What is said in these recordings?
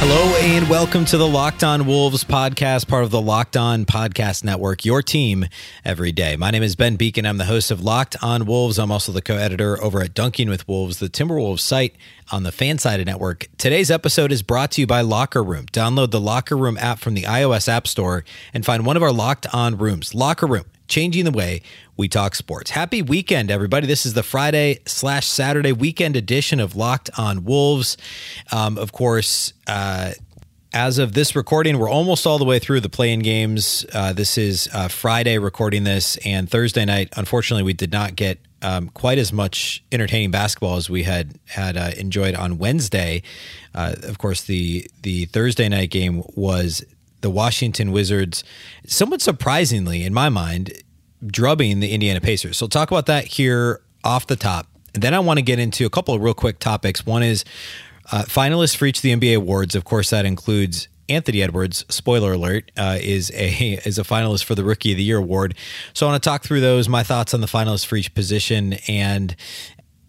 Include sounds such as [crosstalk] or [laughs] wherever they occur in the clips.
Hello and welcome to the Locked On Wolves podcast, part of the Locked On Podcast Network, your team every day. My name is Ben Beecken. I'm the host of Locked On Wolves. I'm also the co editor over at Dunking with Wolves, the Timberwolves site on the Fansided Network. Today's episode is brought to you by Locker Room. Download the Locker Room app from the iOS App Store and find one of our Locked On rooms. Locker Room, changing the way we talk sports. Happy weekend, everybody. This is the Friday slash Saturday weekend edition of Locked on Wolves. Um, of course, uh, as of this recording, we're almost all the way through the playing games. Uh, this is uh, Friday recording this, and Thursday night. Unfortunately, we did not get um, quite as much entertaining basketball as we had had uh, enjoyed on Wednesday. Uh, of course, the the Thursday night game was the Washington Wizards, somewhat surprisingly in my mind, drubbing the Indiana Pacers. So, talk about that here off the top. And then I want to get into a couple of real quick topics. One is uh, finalists for each of the NBA awards. Of course, that includes Anthony Edwards. Spoiler alert uh, is a [laughs] is a finalist for the Rookie of the Year award. So I want to talk through those, my thoughts on the finalists for each position, and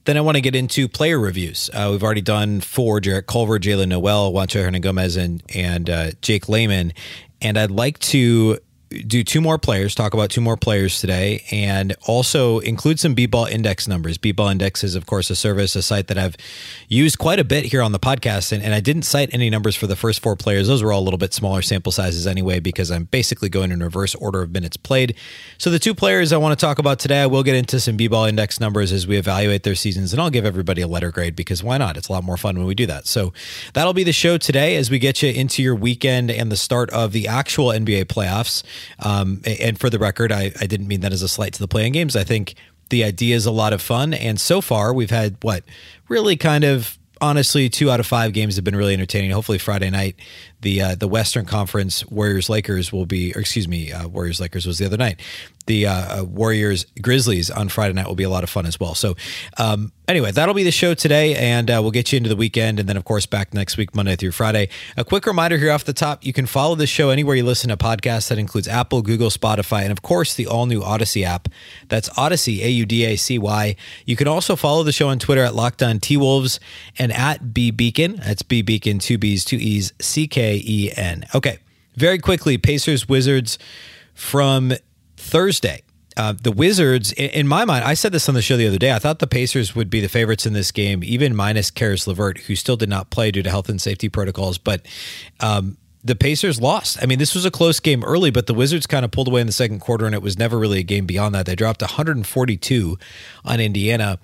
then I want to get into player reviews. Uh, we've already done four: Jarrett Culver, Jaylen Nowell, Juancho Hernangomez, and and uh, Jake Layman. And I'd like to do two more players, talk about two more players today, and also include some B-ball index numbers. B-ball index is, of course, a service, a site that I've used quite a bit here on the podcast, and, and I didn't cite any numbers for the first four players. Those were all a little bit smaller sample sizes anyway, because I'm basically going in reverse order of minutes played. So the two players I want to talk about today, I will get into some B-ball index numbers as we evaluate their seasons, and I'll give everybody a letter grade because why not? It's a lot more fun when we do that. So that'll be the show today as we get you into your weekend and the start of the actual NBA playoffs. Um, and for the record, I, I didn't mean that as a slight to the playing games. I think the idea is a lot of fun. And so far, we've had what really kind of honestly, two out of five games have been really entertaining. Hopefully, Friday night, the uh, the Western Conference Warriors Lakers will be, or excuse me, uh, Warriors Lakers was the other night. The uh, uh, Warriors Grizzlies on Friday night will be a lot of fun as well. So, um, anyway, that'll be the show today, and uh, we'll get you into the weekend, and then of course back next week, Monday through Friday. A quick reminder here off the top: you can follow the show anywhere you listen to podcasts. That includes Apple, Google, Spotify, and of course the all new Audacy app. That's Audacy A U D A C Y. You can also follow the show on Twitter at Locked On T Wolves and at B Beecken. That's B Beecken, two B's, two E's, C K E N. Okay, very quickly, Pacers Wizards from Thursday. Uh, the Wizards, in, in, my mind, I said this on the show the other day. I thought the Pacers would be the favorites in this game, even minus Caris LeVert, who still did not play due to health and safety protocols. But um, the Pacers lost. I mean, this was a close game early, but the Wizards kind of pulled away in the second quarter, and it was never really a game beyond that. They dropped 142 on Indiana,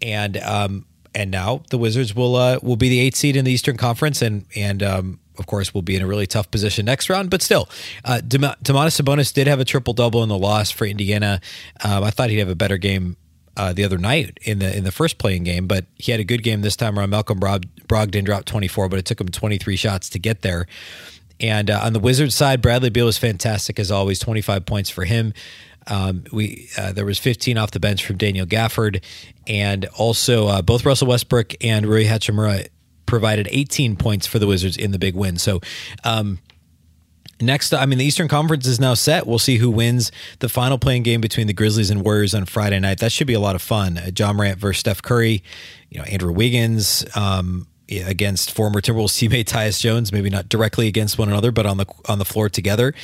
and um, and now the Wizards will uh, will be the eighth seed in the Eastern Conference, and and um, of course, will be in a really tough position next round. But still, uh, Domantas Sabonis did have a triple double in the loss for Indiana. Um, I thought he'd have a better game uh, the other night in the in the first playing game, but he had a good game this time around. Malcolm Brogdon dropped 24, but it took him 23 shots to get there. And uh, on the Wizards side, Bradley Beal was fantastic as always, 25 points for him. Um, we uh, there was 15 off the bench from Daniel Gafford, and also uh, both Russell Westbrook and Rui Hachimura provided 18 points for the Wizards in the big win. So, um, Next, I mean, the Eastern Conference is now set. We'll see who wins the final playing game between the Grizzlies and Warriors on Friday night. That should be a lot of fun. Uh, Ja Morant versus Steph Curry, you know, Andrew Wiggins, um, against former Timberwolves teammate Tyus Jones, maybe not directly against one another, but on the on the floor together,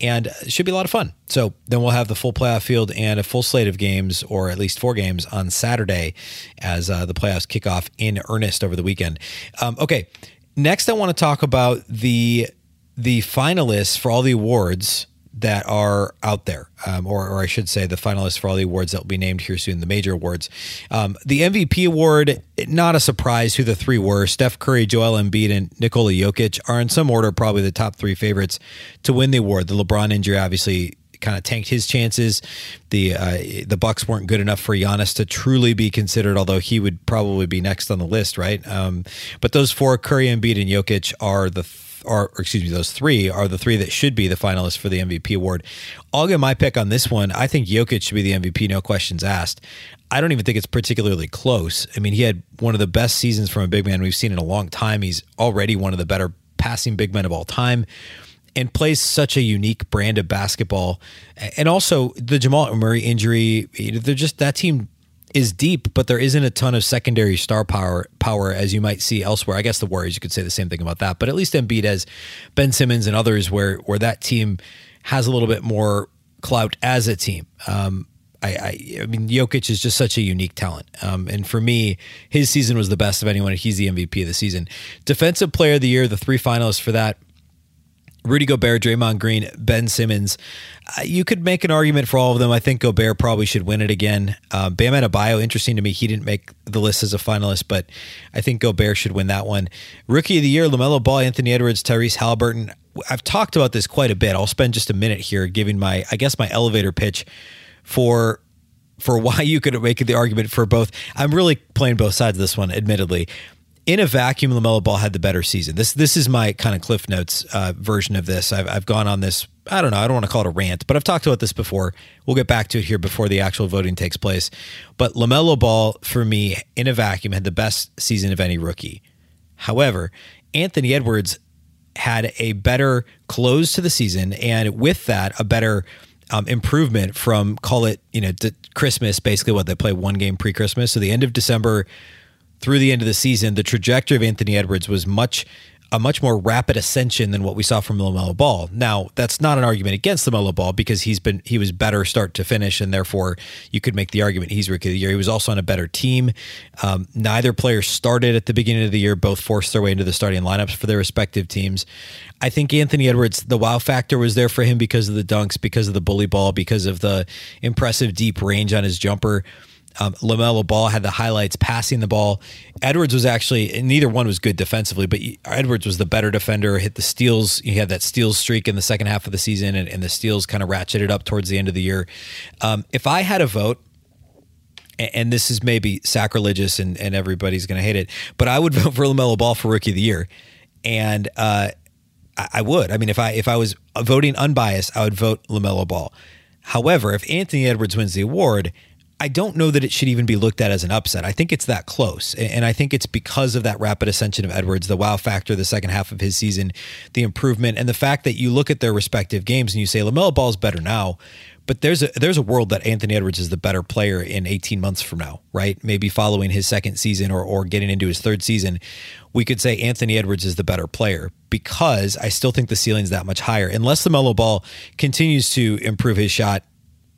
and it should be a lot of fun. So then we'll have the full playoff field and a full slate of games, or at least four games on Saturday, as uh, the playoffs kick off in earnest over the weekend. Um, okay, next I want to talk about the the finalists for all the awards that are out there, um, or, or, I should say, the finalists for all the awards that will be named here soon, the major awards. Um, the MVP award, not a surprise who the three were. Steph Curry, Joel Embiid, and Nikola Jokic are in some order probably the top three favorites to win the award. The LeBron injury obviously kind of tanked his chances. The uh, the Bucks weren't good enough for Giannis to truly be considered, although he would probably be next on the list, right? Um, but those four, Curry, and Embiid, and Jokic, are the th- are, or excuse me, those three are the three that should be the finalists for the MVP award. I'll get my pick on this one. I think Jokic should be the MVP, no questions asked. I don't even think it's particularly close. I mean, he had one of the best seasons from a big man we've seen in a long time. He's already one of the better passing big men of all time and plays such a unique brand of basketball. And also the Jamal Murray injury, they're just that team is deep, but there isn't a ton of secondary star power power as you might see elsewhere. I guess the Warriors you could say the same thing about that, but at least Embiid has Ben Simmons and others where where that team has a little bit more clout as a team. Um, I, I, I mean, Jokic is just such a unique talent, um, and for me, his season was the best of anyone. He's the MVP of the season. Defensive Player of the Year, the three finalists for that Rudy Gobert, Draymond Green, Ben Simmons. Uh, you could make an argument for all of them. I think Gobert probably should win it again. Uh, Bam Adebayo, interesting to me. He didn't make the list as a finalist, but I think Gobert should win that one. Rookie of the Year, LaMelo Ball, Anthony Edwards, Tyrese Halliburton. I've talked about this quite a bit. I'll spend just a minute here giving my, I guess, my elevator pitch for for why you could make the argument for both. I'm really playing both sides of this one, admittedly in a vacuum, Lamelo Ball had the better season. This this is my kind of Cliff Notes uh, version of this. I've, I've gone on this. I don't know. I don't want to call it a rant, but I've talked about this before. We'll get back to it here before the actual voting takes place. But Lamelo Ball, for me, in a vacuum, had the best season of any rookie. However, Anthony Edwards had a better close to the season, and with that, a better um, improvement from call it you know Christmas. Basically, what they play one game pre Christmas, so the end of December through the end of the season, the trajectory of Anthony Edwards was much a much more rapid ascension than what we saw from LaMelo Ball. Now, that's not an argument against LaMelo Ball because he's been he was better start to finish, and therefore you could make the argument he's rookie of the year. He was also on a better team. Um, neither player started at the beginning of the year; both forced their way into the starting lineups for their respective teams. I think Anthony Edwards, the wow factor was there for him because of the dunks, because of the bully ball, because of the impressive deep range on his jumper. Um, LaMelo Ball had the highlights passing the ball. Edwards was actually, neither one was good defensively, but Edwards was the better defender, hit the steals. He had that steals streak in the second half of the season, and, and the steals kind of ratcheted up towards the end of the year. Um, if I had a vote, and this is maybe sacrilegious and, and everybody's going to hate it, but I would [laughs] vote for LaMelo Ball for Rookie of the Year. And uh, I, I would. I mean, if I if I was voting unbiased, I would vote LaMelo Ball. However, if Anthony Edwards wins the award, I don't know that it should even be looked at as an upset. I think it's that close. And I think it's because of that rapid ascension of Edwards, the wow factor, the second half of his season, the improvement, and the fact that you look at their respective games and you say LaMelo Ball is better now. But there's a there's a world that Anthony Edwards is the better player in 18 months from now, right? Maybe following his second season or or getting into his third season, we could say Anthony Edwards is the better player because I still think the ceiling's that much higher. Unless the LaMelo Ball continues to improve his shot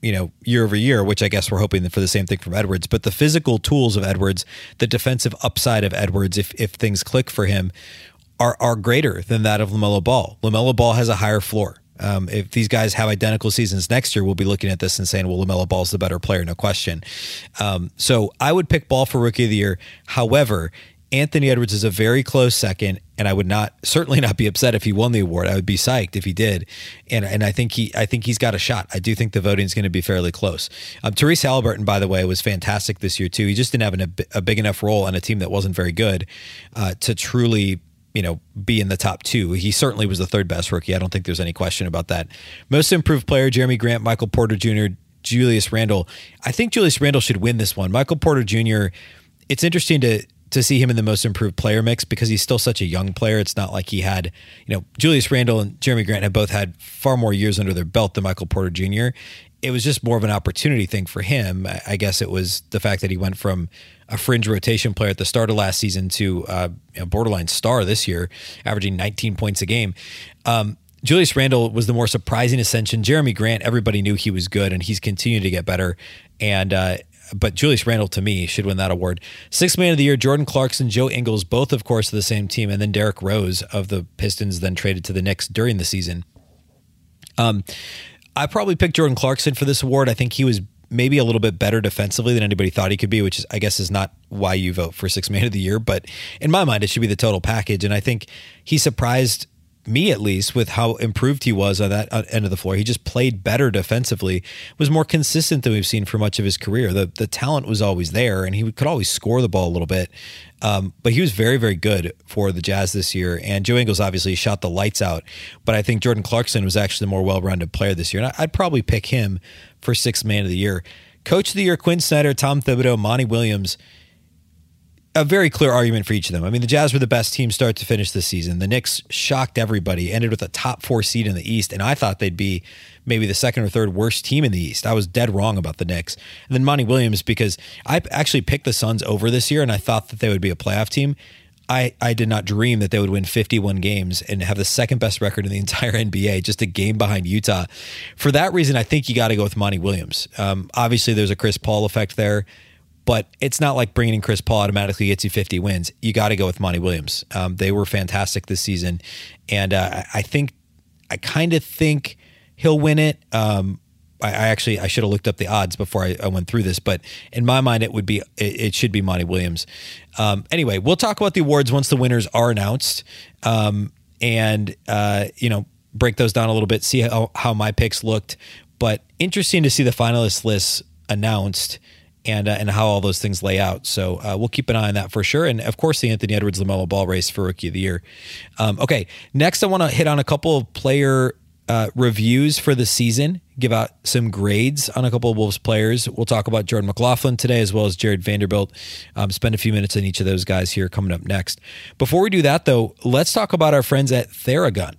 you know, year over year, which I guess we're hoping for the same thing from Edwards. But the physical tools of Edwards, the defensive upside of Edwards, if if things click for him, are are greater than that of Lamelo Ball. Lamelo Ball has a higher floor. Um, if these guys have identical seasons next year, we'll be looking at this and saying, well, LaMelo Ball's the better player, no question. Um, so I would pick Ball for Rookie of the Year. However, Anthony Edwards is a very close second, and I would not certainly not be upset if he won the award. I would be psyched if he did, and and I think he I think he's got a shot. I do think the voting is going to be fairly close. Um, Tyrese Halliburton, by the way, was fantastic this year too. He just didn't have an, a, big enough role on a team that wasn't very good uh, to truly you know, be in the top two. He certainly was the third best rookie. I don't think there's any question about that. Most improved player, Jerami Grant, Michael Porter Jr., Julius Randle. I think Julius Randle should win this one. Michael Porter Jr., it's interesting to to see him in the most improved player mix because he's still such a young player. It's not like he had, you know, Julius Randle and Jerami Grant have both had far more years under their belt than Michael Porter Jr. It was just more of an opportunity thing for him. I guess it was the fact that he went from a fringe rotation player at the start of last season to uh, a borderline star this year, averaging 19 points a game. Um, Julius Randle was the more surprising ascension. Jerami Grant, everybody knew he was good, and he's continued to get better. And uh, but Julius Randle to me should win that award. Sixth man of the year, Jordan Clarkson, Joe Ingles, both of course of the same team, and then Derrick Rose of the Pistons, then traded to the Knicks during the season. Um, I probably picked Jordan Clarkson for this award. I think he was maybe a little bit better defensively than anybody thought he could be, which is, I guess is not why you vote for six man of the year, but in my mind, it should be the total package. And I think he surprised me at least with how improved he was on that uh, end of the floor. He just played better defensively, was more consistent than we've seen for much of his career. The the talent was always there, and he could always score the ball a little bit. Um, but he was very very good for the Jazz this year. And Joe Ingles obviously shot the lights out, but I think Jordan Clarkson was actually the more well rounded player this year, and I'd probably pick him for sixth man of the year. Coach of the year: Quin Snyder, Tom Thibodeau, Monty Williams a very clear argument for each of them. I mean, the Jazz were the best team start to finish this season. The Knicks shocked everybody, ended with a top four seed in the East, and I thought they'd be maybe the second or third worst team in the East. I was dead wrong about the Knicks. And then Monty Williams, because I actually picked the Suns over this year, and I thought that they would be a playoff team. I, I did not dream that they would win 51 games and have the second best record in the [laughs] entire NBA, just a game behind Utah. For that reason, I think you got to go with Monty Williams. Um, obviously, there's a Chris Paul effect there but it's not like bringing in Chris Paul automatically gets you 50 wins. You got to go with Monty Williams. Um, they were fantastic this season, and uh, I think I kind of think he'll win it. Um, I, I, actually I should have looked up the odds before I, I, went through this, but in my mind it would be it, it should be Monty Williams. Um, anyway, we'll talk about the awards once the winners are announced, um, and uh, you know break those down a little bit, see how, how my picks looked. But interesting to see the finalist lists announced and uh, and how all those things lay out. So uh, we'll keep an eye on that for sure. And of course, the Anthony Edwards Lamelo Ball race for Rookie of the Year. Um, okay, next I want to hit on a couple of player uh, reviews for the season. Give out some grades on a couple of Wolves players. We'll talk about Jordan McLaughlin today as well as Jarred Vanderbilt. Um, spend a few minutes on each of those guys here coming up next. Before we do that, though, let's talk about our friends at Theragun.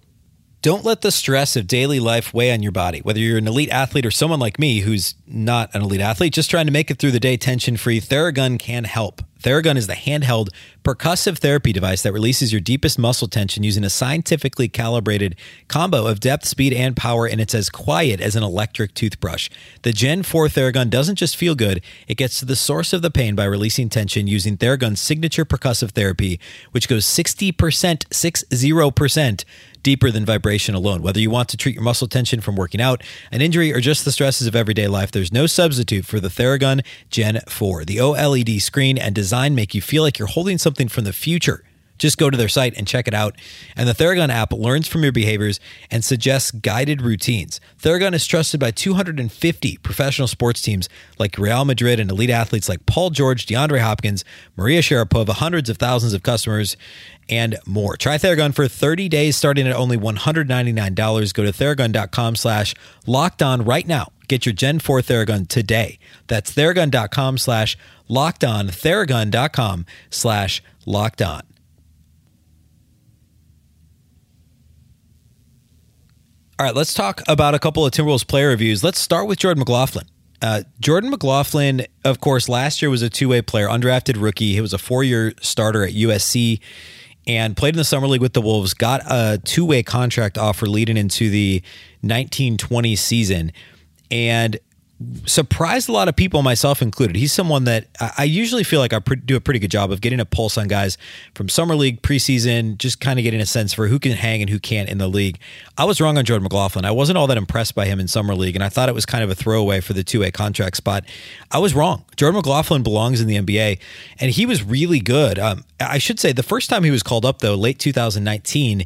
Don't let the stress of daily life weigh on your body. Whether you're an elite athlete or someone like me who's not an elite athlete, just trying to make it through the day tension free, Theragun can help. Theragun is the handheld percussive therapy device that releases your deepest muscle tension using a scientifically calibrated combo of depth, speed, and power, and it's as quiet as an electric toothbrush. The Gen 4 Theragun doesn't just feel good, it gets to the source of the pain by releasing tension using Theragun's signature percussive therapy, which goes 60%, 60% deeper than vibration alone. Whether you want to treat your muscle tension from working out, an injury, or just the stresses of everyday life, there's no substitute for the Theragun Gen 4. The OLED screen and design make you feel like you're holding something from the future. Just go to their site and check it out. And the Theragun app learns from your behaviors and suggests guided routines. Theragun is trusted by 250 professional sports teams like Real Madrid and elite athletes like Paul George, DeAndre Hopkins, Maria Sharapova, hundreds of thousands of customers, and more. Try Theragun for 30 days starting at only $199. Go to theragun.com slash locked on right now. Get your Gen 4 Theragun today. That's theragun.com slash locked on, theragun.com slash locked on. All right, let's talk about a couple of Timberwolves player reviews. Let's start with Jordan McLaughlin. Uh, Jordan McLaughlin, of course, last year was a two way player, undrafted rookie. He was a four year starter at USC and played in the summer league with the Wolves. Got a two way contract offer leading into the 1920 season, and surprised a lot of people, myself included. He's someone that I usually feel like I do a pretty good job of getting a pulse on guys from summer league preseason, just kind of getting a sense for who can hang and who can't in the league. I was wrong on Jordan McLaughlin. I wasn't all that impressed by him in summer league, and I thought it was kind of a throwaway for the two way contract spot. I was wrong. Jordan McLaughlin belongs in the NBA, and he was really good. Um, I should say the first time he was called up though, late 2019.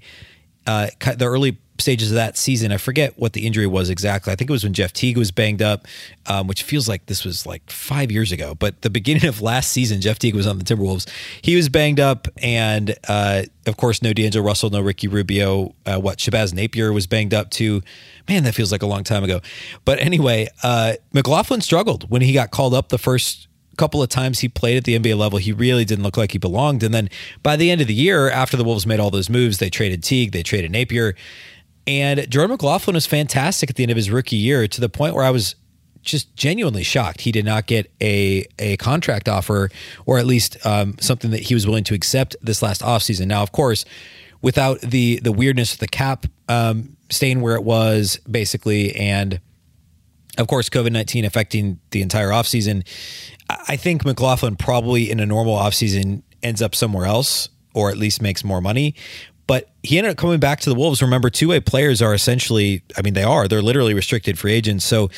Uh, the early stages of that season. I forget what the injury was exactly. I think it was when Jeff Teague was banged up, um, which feels like this was like five years ago. But the beginning of last season, Jeff Teague was on the Timberwolves. He was banged up, and uh, of course, no D'Angelo Russell, no Ricky Rubio. Uh, what Shabazz Napier was banged up too. Man, that feels like a long time ago. But anyway, uh, McLaughlin struggled when he got called up the first couple of times he played at the NBA level, he really didn't look like he belonged. And then by the end of the year, after the Wolves made all those moves, they traded Teague, they traded Napier. And Jordan McLaughlin was fantastic at the end of his rookie year to the point where I was just genuinely shocked he did not get a a contract offer or at least um, something that he was willing to accept this last offseason. Now, of course, without the the weirdness of the cap um, staying where it was basically and of course COVID-19 affecting the entire offseason, I think McLaughlin probably in a normal offseason ends up somewhere else or at least makes more money. But he ended up coming back to the Wolves. Remember, two way players are essentially, I mean, they are, they're literally restricted free agents. So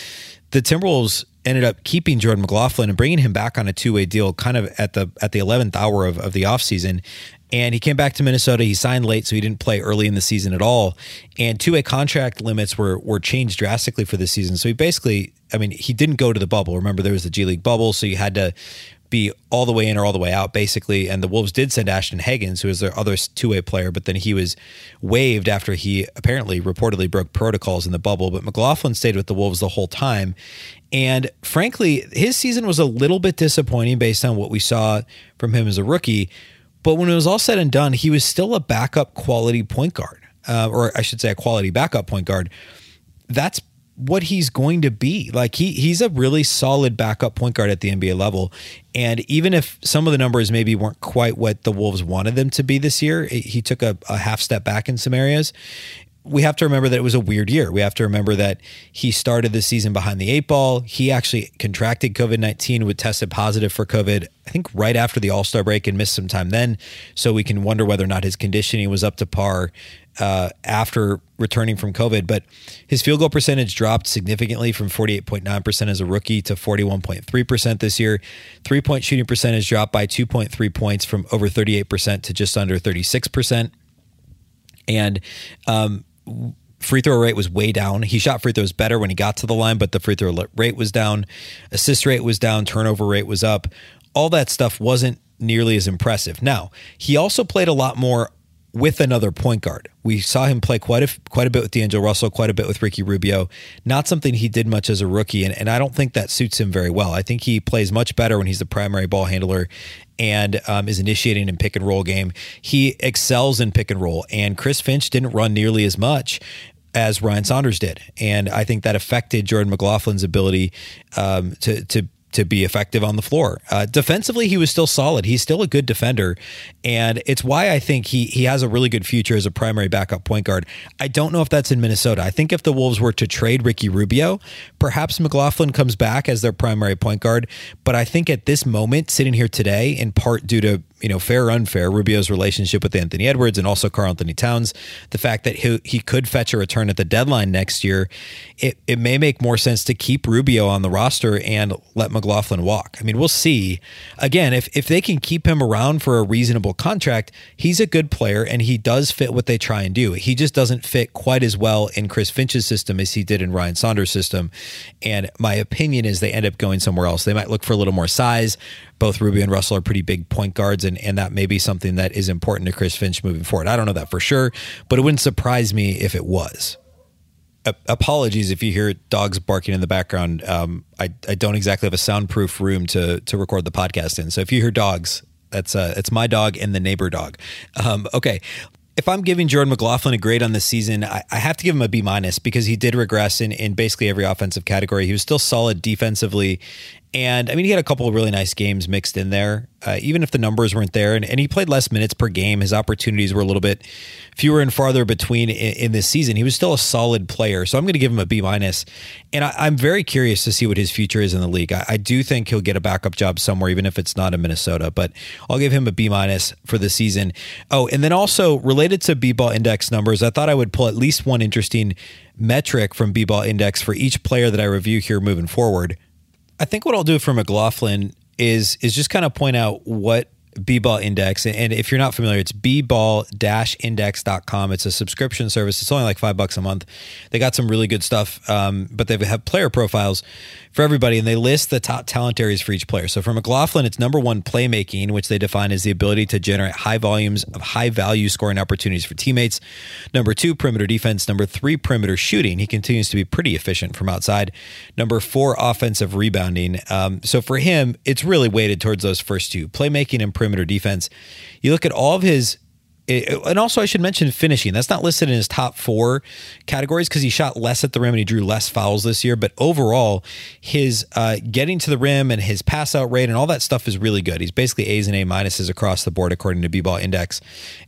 the Timberwolves ended up keeping Jordan McLaughlin and bringing him back on a two way deal kind of at the at the 11th hour of, of the offseason. And he came back to Minnesota. He signed late, so he didn't play early in the season at all. And two way contract limits were were changed drastically for this season. So he basically, I mean, he didn't go to the bubble. Remember, there was the G League bubble, so you had to be all the way in or all the way out, basically. And the Wolves did send Ashton Hagans, who is their other two way player, but then he was waived after he apparently reportedly broke protocols in the bubble. But McLaughlin stayed with the Wolves the whole time. And frankly, his season was a little bit disappointing based on what we saw from him as a rookie. But when it was all said and done, he was still a backup quality point guard, uh, or I should say, a quality backup point guard. That's what he's going to be. Like he he's a really solid backup point guard at the NBA level. And even if some of the numbers maybe weren't quite what the Wolves wanted them to be this year, he took a, a half step back in some areas. We have to remember that it was a weird year. We have to remember that he started the season behind the eight ball. He actually contracted COVID 19, would tested positive for COVID, I think right after the All Star break and missed some time then. So we can wonder whether or not his conditioning was up to par uh, after returning from COVID, but his field goal percentage dropped significantly from 48.9% as a rookie to 41.3% this year. Three point shooting percentage dropped by 2.3 points from over 38% to just under 36%. And, um, free throw rate was way down. He shot free throws better when he got to the line, but the free throw rate was down. Assist rate was down. Turnover rate was up. All that stuff wasn't nearly as impressive. Now, he also played a lot more with another point guard. We saw him play quite a quite a bit with D'Angelo Russell, quite a bit with Ricky Rubio. Not something he did much as a rookie, and, and I don't think that suits him very well. I think he plays much better when he's the primary ball handler and um, is initiating in pick and roll game. He excels in pick and roll, and Chris Finch didn't run nearly as much as Ryan Saunders did, and I think that affected Jordan McLaughlin's ability um, to to to be effective on the floor. Uh, defensively, he was still solid. He's still a good defender, and it's why I think he he has a really good future as a primary backup point guard. I don't know if that's in Minnesota. I think if the Wolves were to trade Ricky Rubio, perhaps McLaughlin comes back as their primary point guard. But I think at this moment, sitting here today, in part due to you know, fair or unfair, Rubio's relationship with Anthony Edwards and also Karl-Anthony Towns, the fact that he, he could fetch a return at the deadline next year, it, it may make more sense to keep Rubio on the roster and let McLaughlin walk. I mean, we'll see. Again, if, if they can keep him around for a reasonable contract, he's a good player and he does fit what they try and do. He just doesn't fit quite as well in Chris Finch's system as he did in Ryan Saunders' system. And my opinion is they end up going somewhere else. They might look for a little more size both Rubio and Russell are pretty big point guards, and, and that may be something that is important to Chris Finch moving forward. I don't know that for sure, but it wouldn't surprise me if it was. Uh, apologies if you hear dogs barking in the background. Um, I, I don't exactly have a soundproof room to to record the podcast in, so if you hear dogs, that's uh, it's my dog and the neighbor dog. Um, okay, if I'm giving Jordan McLaughlin a grade on this season, I, I, have to give him a B minus because he did regress in, in basically every offensive category. He was still solid defensively and I mean, he had a couple of really nice games mixed in there, uh, even if the numbers weren't there. And, and, he played less minutes per game. His opportunities were a little bit fewer and farther between in, in this season. He was still a solid player. So I'm going to give him a B minus. And I, am very curious to see what his future is in the league. I, I, do think he'll get a backup job somewhere, even if it's not in Minnesota. But I'll give him a B minus for the season. Oh, and then also related to B ball index numbers, I thought I would pull at least one interesting metric from B ball index for each player that I review here moving forward. I think what I'll do for McLaughlin is is just kind of point out what B-Ball Index. And if you're not familiar, it's bball-index.com. It's a subscription service. It's only like five bucks a month. They got some really good stuff, um, but they have player profiles for everybody, and they list the top talent areas for each player. So for McLaughlin, it's number one playmaking, which they define as the ability to generate high volumes of high value scoring opportunities for teammates. Number two, perimeter defense. Number three, perimeter shooting. He continues to be pretty efficient from outside. Number four, offensive rebounding. Um, so for him, it's really weighted towards those first two playmaking and perimeter defense. You look at all of his and also I should mention finishing. That's not listed in his top four categories because he shot less at the rim and he drew less fouls this year. But overall, his uh, getting to the rim and his pass out rate and all that stuff is really good. He's basically A's and A minuses across the board according to B-Ball Index.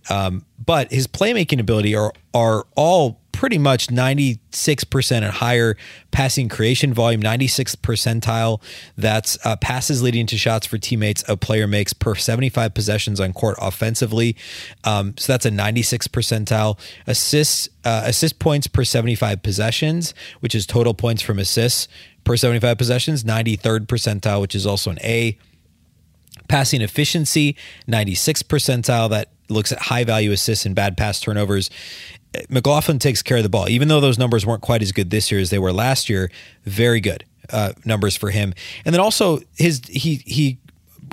Um, but his playmaking ability are are all pretty much 96% and higher passing creation volume, 96th percentile. That's uh, passes leading to shots for teammates a player makes per 75 possessions on court offensively. Um, so that's a 96th percentile. Assists, uh, assist points per 75 possessions, which is total points from assists per 75 possessions, 93rd percentile, which is also an A. Passing efficiency, 96th percentile. That looks at high value assists and bad pass turnovers. McLaughlin takes care of the ball, even though those numbers weren't quite as good this year as they were last year. Very good uh, numbers for him, and then also his he he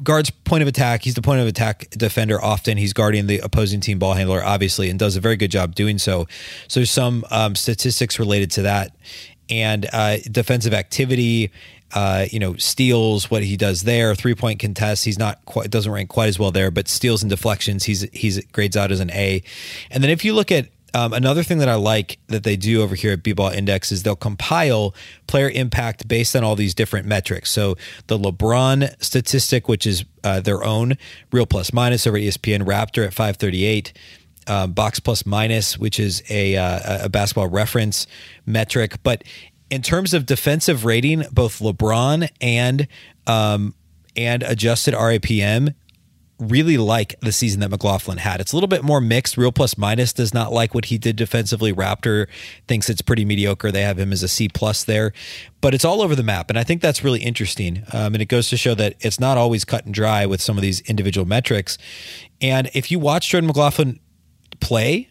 guards point of attack. He's the point of attack defender often. He's guarding the opposing team ball handler, obviously, and does a very good job doing so. So there's some um, statistics related to that and uh, defensive activity. Uh, you know, steals, what he does there, three point contests. He's not quite doesn't rank quite as well there, but steals and deflections, he's he's grades out as an A. And then if you look at um, another thing that I like that they do over here at B-Ball Index is they'll compile player impact based on all these different metrics. So the LeBron statistic, which is uh, their own real plus minus over ESPN Raptor at 538. Um, box plus minus, which is a, uh, a basketball reference metric. But in terms of defensive rating, both LeBron and um, and adjusted RAPM really like the season that McLaughlin had. It's a little bit more mixed. Real plus minus does not like what he did defensively. Raptor thinks it's pretty mediocre. They have him as a C plus there, but it's all over the map, and I think that's really interesting. Um, and it goes to show that it's not always cut and dry with some of these individual metrics. And if you watch Jordan McLaughlin play,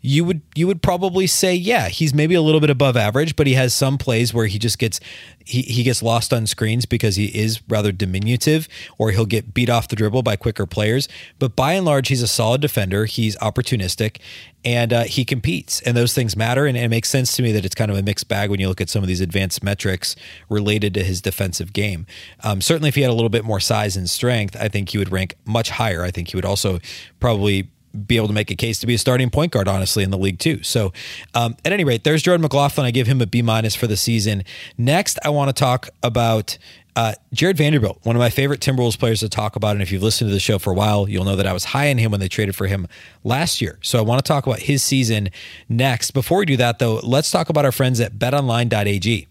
you would you would probably say yeah he's maybe a little bit above average but he has some plays where he just gets he, he gets lost on screens because he is rather diminutive or he'll get beat off the dribble by quicker players. But by and large he's a solid defender. He's opportunistic and uh, he competes and those things matter. And, and it makes sense to me that it's kind of a mixed bag when you look at some of these advanced metrics related to his defensive game. Um, certainly if he had a little bit more size and strength i think he would rank much higher. I think he would also probably be able to make a case to be a starting point guard, honestly, in the league too. So, um, at any rate, there's Jordan McLaughlin. I give him a B minus for the season. Next, I want to talk about uh, Jarred Vanderbilt, one of my favorite Timberwolves players to talk about. And if you've listened to the show for a while, you'll know that I was high on him when they traded for him last year. So I want to talk about his season next. Before we do that, though, let's talk about our friends at betonline.ag.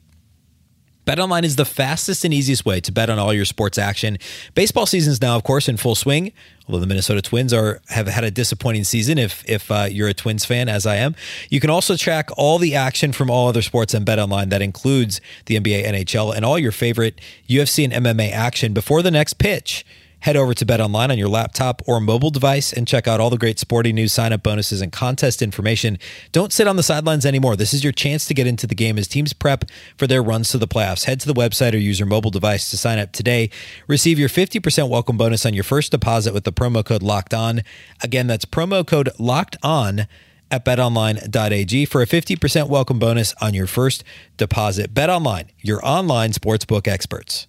BetOnline is the fastest and easiest way to bet on all your sports action. Baseball season is now, of course, in full swing. Although the Minnesota Twins are have had a disappointing season, if if uh, you're a Twins fan, as I am, you can also track all the action from all other sports on BetOnline. That includes the NBA, NHL, and all your favorite UFC and MMA action before the next pitch. Head over to Bet Online on your laptop or mobile device and check out all the great sporting news, sign up bonuses, and contest information. Don't sit on the sidelines anymore. This is your chance to get into the game as teams prep for their runs to the playoffs. Head to the website or use your mobile device to sign up today. Receive your 50% welcome bonus on your first deposit with the promo code LOCKED ON. Again, that's promo code LOCKED ON at betonline.ag for a 50% welcome bonus on your first deposit. BetOnline, your online sportsbook experts.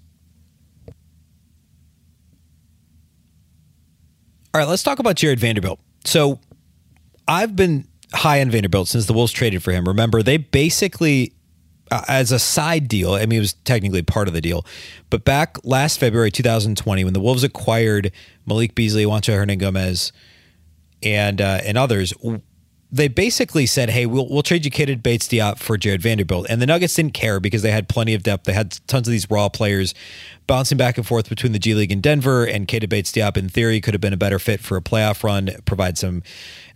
All right, let's talk about Jarred Vanderbilt. So I've been high on Vanderbilt since the Wolves traded for him. Remember, they basically, uh, as a side deal, I mean, it was technically part of the deal, but back last February 2020, when the Wolves acquired Malik Beasley, Juancho Hernangomez, and uh, and others, they basically said, "Hey, we'll we'll trade you Keita Bates Diop for Jarred Vanderbilt," and the Nuggets didn't care because they had plenty of depth. They had tons of these raw players bouncing back and forth between the G League and Denver. And Keita Bates Diop, in theory, could have been a better fit for a playoff run. Provide some.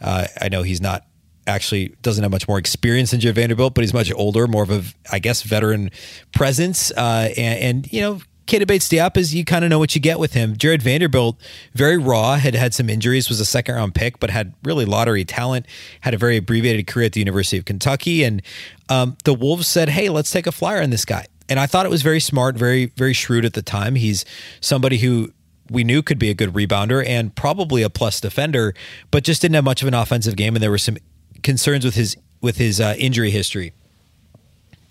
Uh, I know he's not actually doesn't have much more experience than Jarred Vanderbilt, but he's much older, more of a, I guess, veteran presence. Uh, and, and, you know, Keita Bates Diop is you kind of know what you get with him. Jarred Vanderbilt, very raw, had had some injuries, was a second round pick, but had really lottery talent, had a very abbreviated career at the University of Kentucky. And um, the Wolves said, hey, let's take a flyer on this guy. And I thought it was very smart, very, very shrewd at the time. He's somebody who we knew could be a good rebounder and probably a plus defender, but just didn't have much of an offensive game. And there were some concerns with his with his uh, injury history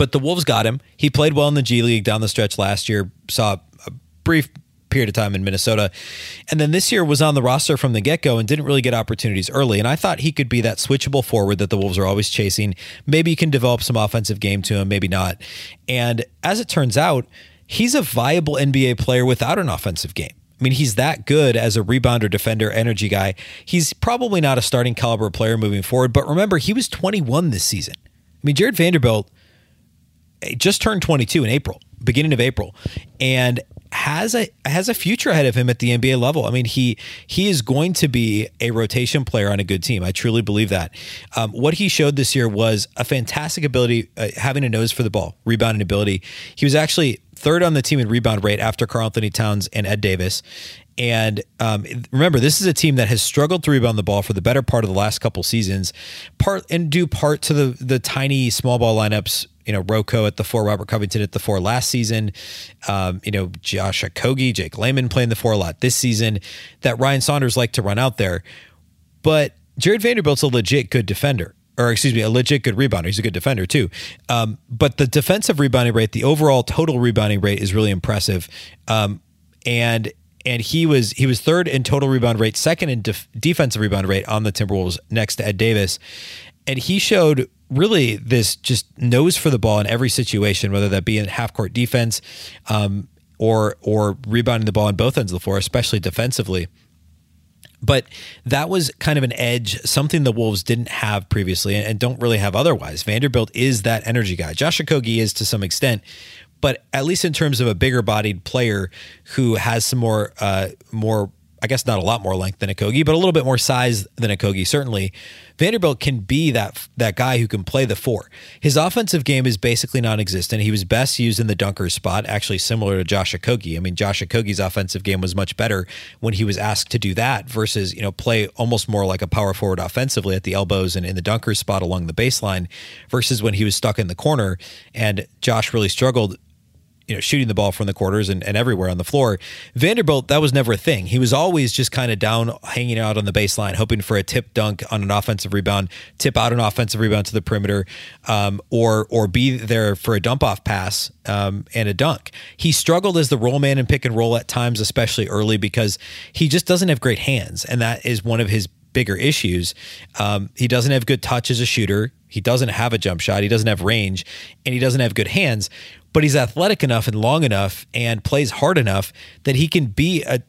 but the Wolves got him. He played well in the G League down the stretch last year. Saw a brief period of time in Minnesota. And then this year was on the roster from the get go and didn't really get opportunities early. And I thought he could be that switchable forward that the Wolves are always chasing. Maybe you can develop some offensive game to him, maybe not. And as it turns out, he's a viable NBA player without an offensive game. I mean, he's that good as a rebounder, defender, energy guy. He's probably not a starting caliber player moving forward, but remember, he was 21 this season. I mean, Jarred Vanderbilt just turned 22 in April, beginning of April, and has a has a future ahead of him at the NBA level. I mean, he he is going to be a rotation player on a good team. I truly believe that. Um, what he showed this year was a fantastic ability, uh, having a nose for the ball, rebounding ability. He was actually third on the team in rebound rate after Karl-Anthony Towns and Ed Davis. And um, remember, this is a team that has struggled to rebound the ball for the better part of the last couple seasons, part and due part to the the tiny small ball lineups you know, Rocco at the four, Robert Covington at the four last season. Um, you know, Josh Okogie, Jake Layman playing the four a lot this season. That Ryan Saunders like to run out there, but Jarred Vanderbilt's a legit good defender or excuse me, a legit good rebounder. He's a good defender too. Um, but the defensive rebounding rate, the overall total rebounding rate is really impressive. Um, and and he was he was third in total rebound rate, second in def- defensive rebound rate on the Timberwolves, next to Ed Davis. And he showed really this just nose for the ball in every situation, whether that be in half court defense um, or or rebounding the ball on both ends of the floor, especially defensively. But that was kind of an edge, something the Wolves didn't have previously and, don't really have otherwise. Vanderbilt is that energy guy. Josh Okogie is to some extent, but at least in terms of a bigger bodied player who has some more uh, more I guess not a lot more length than Okogie, but a little bit more size than Okogie. Certainly, Vanderbilt can be that that guy who can play the four. His offensive game is basically non-existent. He was best used in the dunker spot, actually similar to Josh Okogie. I mean, Josh Okogie's offensive game was much better when he was asked to do that versus you know play almost more like a power forward offensively at the elbows and in the dunker spot along the baseline versus when he was stuck in the corner. And Josh really struggled you know, shooting the ball from the quarters and, and everywhere on the floor. Vanderbilt, that was never a thing. He was always just kind of down, hanging out on the baseline, hoping for a tip dunk on an offensive rebound, tip out an offensive rebound to the perimeter, um, or or be there for a dump off pass um, and a dunk. He struggled as the roll man and pick and roll at times, especially early, because he just doesn't have great hands, and that is one of his bigger issues. Um, he doesn't have good touch as a shooter. He doesn't have a jump shot. He doesn't have range, and he doesn't have good hands but he's athletic enough and long enough and plays hard enough that he can be a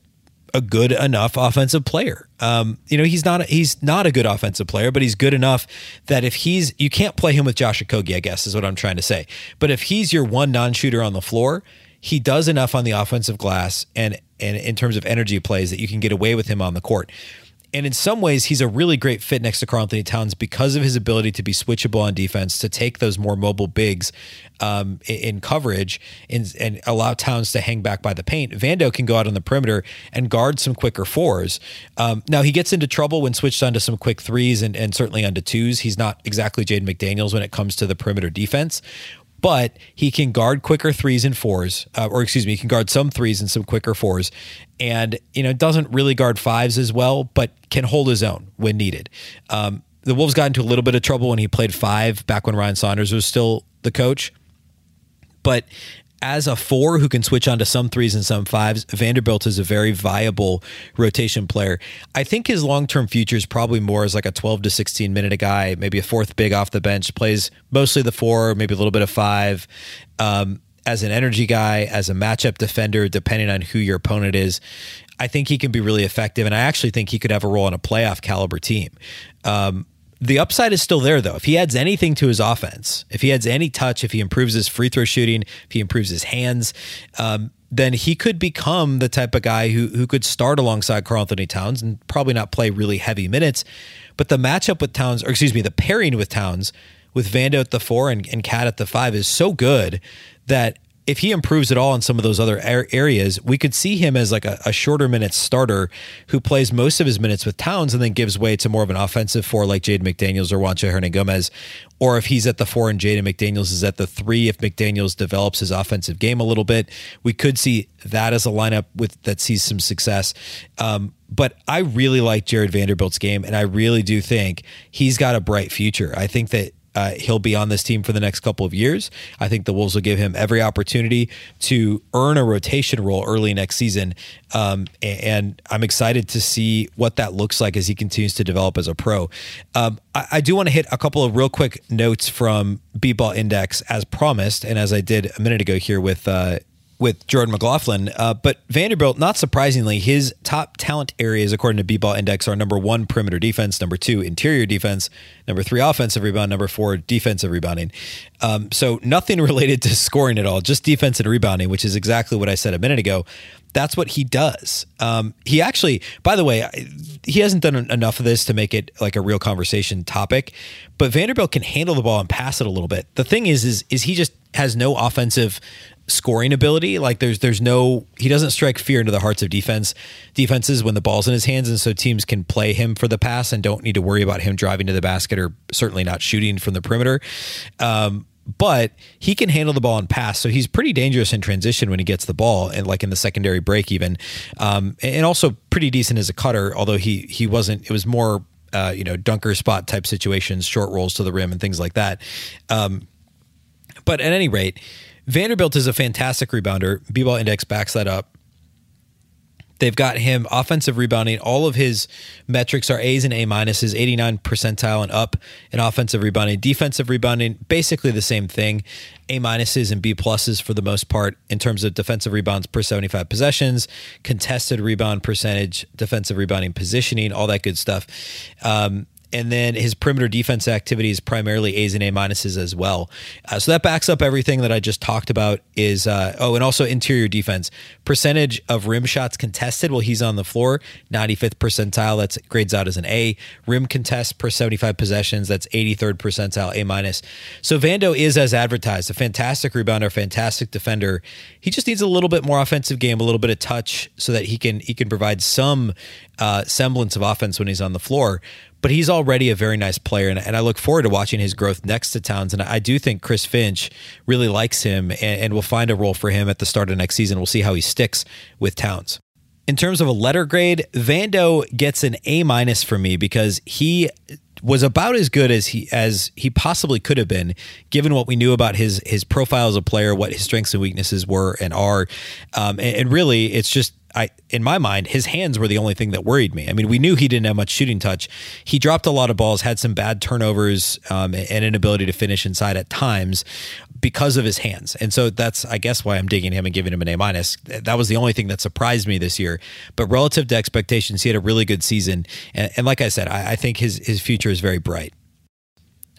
a good enough offensive player. Um, you know, he's not a, he's not a good offensive player, but he's good enough that if he's you can't play him with Josh Okogie, I guess is what I'm trying to say. But if he's your one non-shooter on the floor, he does enough on the offensive glass and and in terms of energy plays that you can get away with him on the court. And in some ways, he's a really great fit next to Karl-Anthony Towns because of his ability to be switchable on defense, to take those more mobile bigs um, in, coverage and, and, allow Towns to hang back by the paint. Vando can go out on the perimeter and guard some quicker fours. Um, now, he gets into trouble when switched onto some quick threes and, and certainly onto twos. He's not exactly Jaden McDaniels when it comes to the perimeter defense but he can guard quicker threes and fours, uh, or excuse me, he can guard some threes and some quicker fours, and you know doesn't really guard fives as well, but can hold his own when needed. Um, the Wolves got into a little bit of trouble when he played five back when Ryan Saunders was still the coach, but as a four who can switch onto some threes and some fives, Vanderbilt is a very viable rotation player. I think his long term future is probably more as like a 12 to 16 minute guy, maybe a fourth big off the bench, plays mostly the four, maybe a little bit of five. Um, as an energy guy, as a matchup defender, depending on who your opponent is, I think he can be really effective. And I actually think he could have a role on a playoff caliber team. Um, the upside is still there, though. If he adds anything to his offense, if he adds any touch, if he improves his free throw shooting, if he improves his hands, um, then he could become the type of guy who who could start alongside Karl-Anthony Towns and probably not play really heavy minutes. But the matchup with Towns, or excuse me, the pairing with Towns with Vando at the four and, and KAT at the five is so good that if he improves at all in some of those other areas, we could see him as like a, a, shorter minute starter who plays most of his minutes with Towns and then gives way to more of an offensive four like Jaden McDaniels or Juancho Hernangomez. Or if he's at the four and Jaden McDaniels is at the three, if McDaniels develops his offensive game a little bit, we could see that as a lineup with that sees some success. Um, but I really like Jarred Vanderbilt's game, and I really do think he's got a bright future. I think that uh, he'll be on this team for the next couple of years. I think the Wolves will give him every opportunity to earn a rotation role early next season. Um, and I'm excited to see what that looks like as he continues to develop as a pro. Um, I, I, do want to hit a couple of real quick notes from B-Ball Index as promised, and as I did a minute ago here with uh, with Jordan McLaughlin. Uh, but Vanderbilt, not surprisingly, his top talent areas, according to B-Ball Index, are number one, perimeter defense, number two, interior defense, number three, offensive rebound, number four, defensive rebounding. Um, so nothing [laughs] related to scoring at all, just defense and rebounding, which is exactly what I said a minute ago. That's what he does. Um, he actually, by the way, he hasn't done enough of this to make it like a real conversation topic. But Vanderbilt can handle the ball and pass it a little bit. The thing is, is is he just has no offensive scoring ability. Like there's there's no he doesn't strike fear into the hearts of defense defenses when the ball's in his hands, and so teams can play him for the pass and don't need to worry about him driving to the basket or certainly not shooting from the perimeter. Um, but he can handle the ball and pass. So he's pretty dangerous in transition when he gets the ball and like in the secondary break even. Um, and also pretty decent as a cutter, although he he wasn't. It was more uh, you know dunker spot type situations, short rolls to the rim and things like that. Um, but at any rate, Vanderbilt is a fantastic rebounder. B-ball index backs that up. They've got him offensive rebounding. All of his metrics are A's and A minuses, 89 percentile and up in offensive rebounding. Defensive rebounding, basically the same thing. A minuses and B pluses for the most part in terms of defensive rebounds per 75 possessions, contested rebound percentage, defensive rebounding positioning, all that good stuff. Um, and then his perimeter defense activity is primarily A's and A minuses as well. Uh, so that backs up everything that I just talked about. Is uh, oh, and also interior defense percentage of rim shots contested while he's on the floor, 95th percentile. That's grades out as an A. Rim contest per 75 possessions, that's 83rd percentile, A minus. So Vando is as advertised, a fantastic rebounder, fantastic defender. He just needs a little bit more offensive game, a little bit of touch, so that he can he can provide some uh, semblance of offense when he's on the floor but he's already a very nice player, and, and, I look forward to watching his growth next to Towns. And I do think Chris Finch really likes him and, and will find a role for him at the start of next season. We'll see how he sticks with Towns. In terms of a letter grade, Vando gets an A minus for me because he was about as good as he as he possibly could have been, given what we knew about his his profile as a player, what his strengths and weaknesses were and are, um, and, and really, it's just I in my mind, his hands were the only thing that worried me. I mean, we knew he didn't have much shooting touch. He dropped a lot of balls, had some bad turnovers, um, and inability to finish inside at times because of his hands. And so that's, I guess, why I'm digging him and giving him an A minus. That was the only thing that surprised me this year. But relative to expectations, he had a really good season. And, and like I said, I, I think his his future is very bright.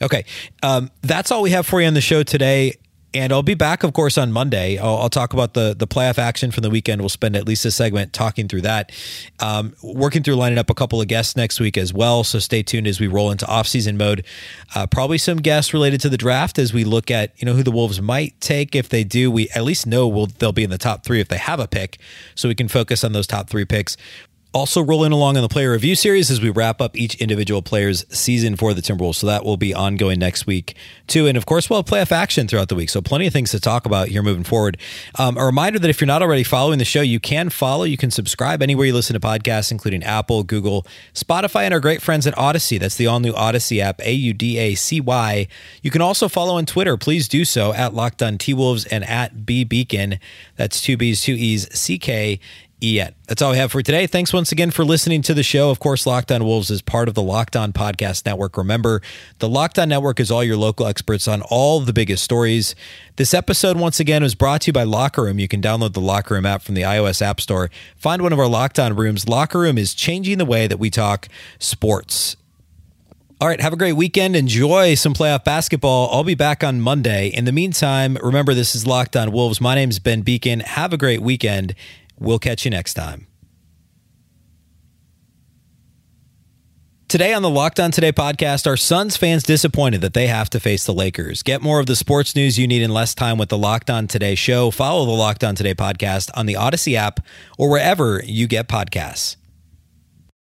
Okay, um, that's all we have for you on the show today. And I'll be back, of course, on Monday. I'll, I'll, talk about the the playoff action from the weekend. We'll spend at least a segment talking through that, um, working through lining up a couple of guests next week as well. So stay tuned as we roll into off season mode. Uh, probably some guests related to the draft as we look at you know who the Wolves might take. If they do, we at least know we'll, they'll be in the top three if they have a pick, so we can focus on those top three picks. Also, rolling along in the player review series as we wrap up each individual player's season for the Timberwolves. So that will be ongoing next week, too. And of course, we'll have playoff action throughout the week. So, plenty of things to talk about here moving forward. Um, a reminder that if you're not already following the show, you can follow, you can subscribe anywhere you listen to podcasts, including Apple, Google, Spotify, and our great friends at Audacy. That's the all new Audacy app, A U D A C Y. You can also follow on Twitter. Please do so at Locked On T Wolves and at B Beecken. That's two B's, two E's, C K yet. That's all we have for today. Thanks once again for listening to the show. Of course, Locked On Wolves is part of the Locked On Podcast Network. Remember, the Locked On Network is all your local experts on all the biggest stories. This episode, once again, was brought to you by Locker Room. You can download the Locker Room app from the iOS App Store. Find one of our Locked On rooms. Locker Room is changing the way that we talk sports. All right, have a great weekend. Enjoy some playoff basketball. I'll be back on Monday. In the meantime, remember this is Locked On Wolves. My name is Ben Beecken. Have a great weekend We'll catch you next time. Today on the Locked On Today podcast, are Suns fans disappointed that they have to face the Lakers? Get more of the sports news you need in less time with the Locked On Today show. Follow the Locked On Today podcast on the Audacy app or wherever you get podcasts.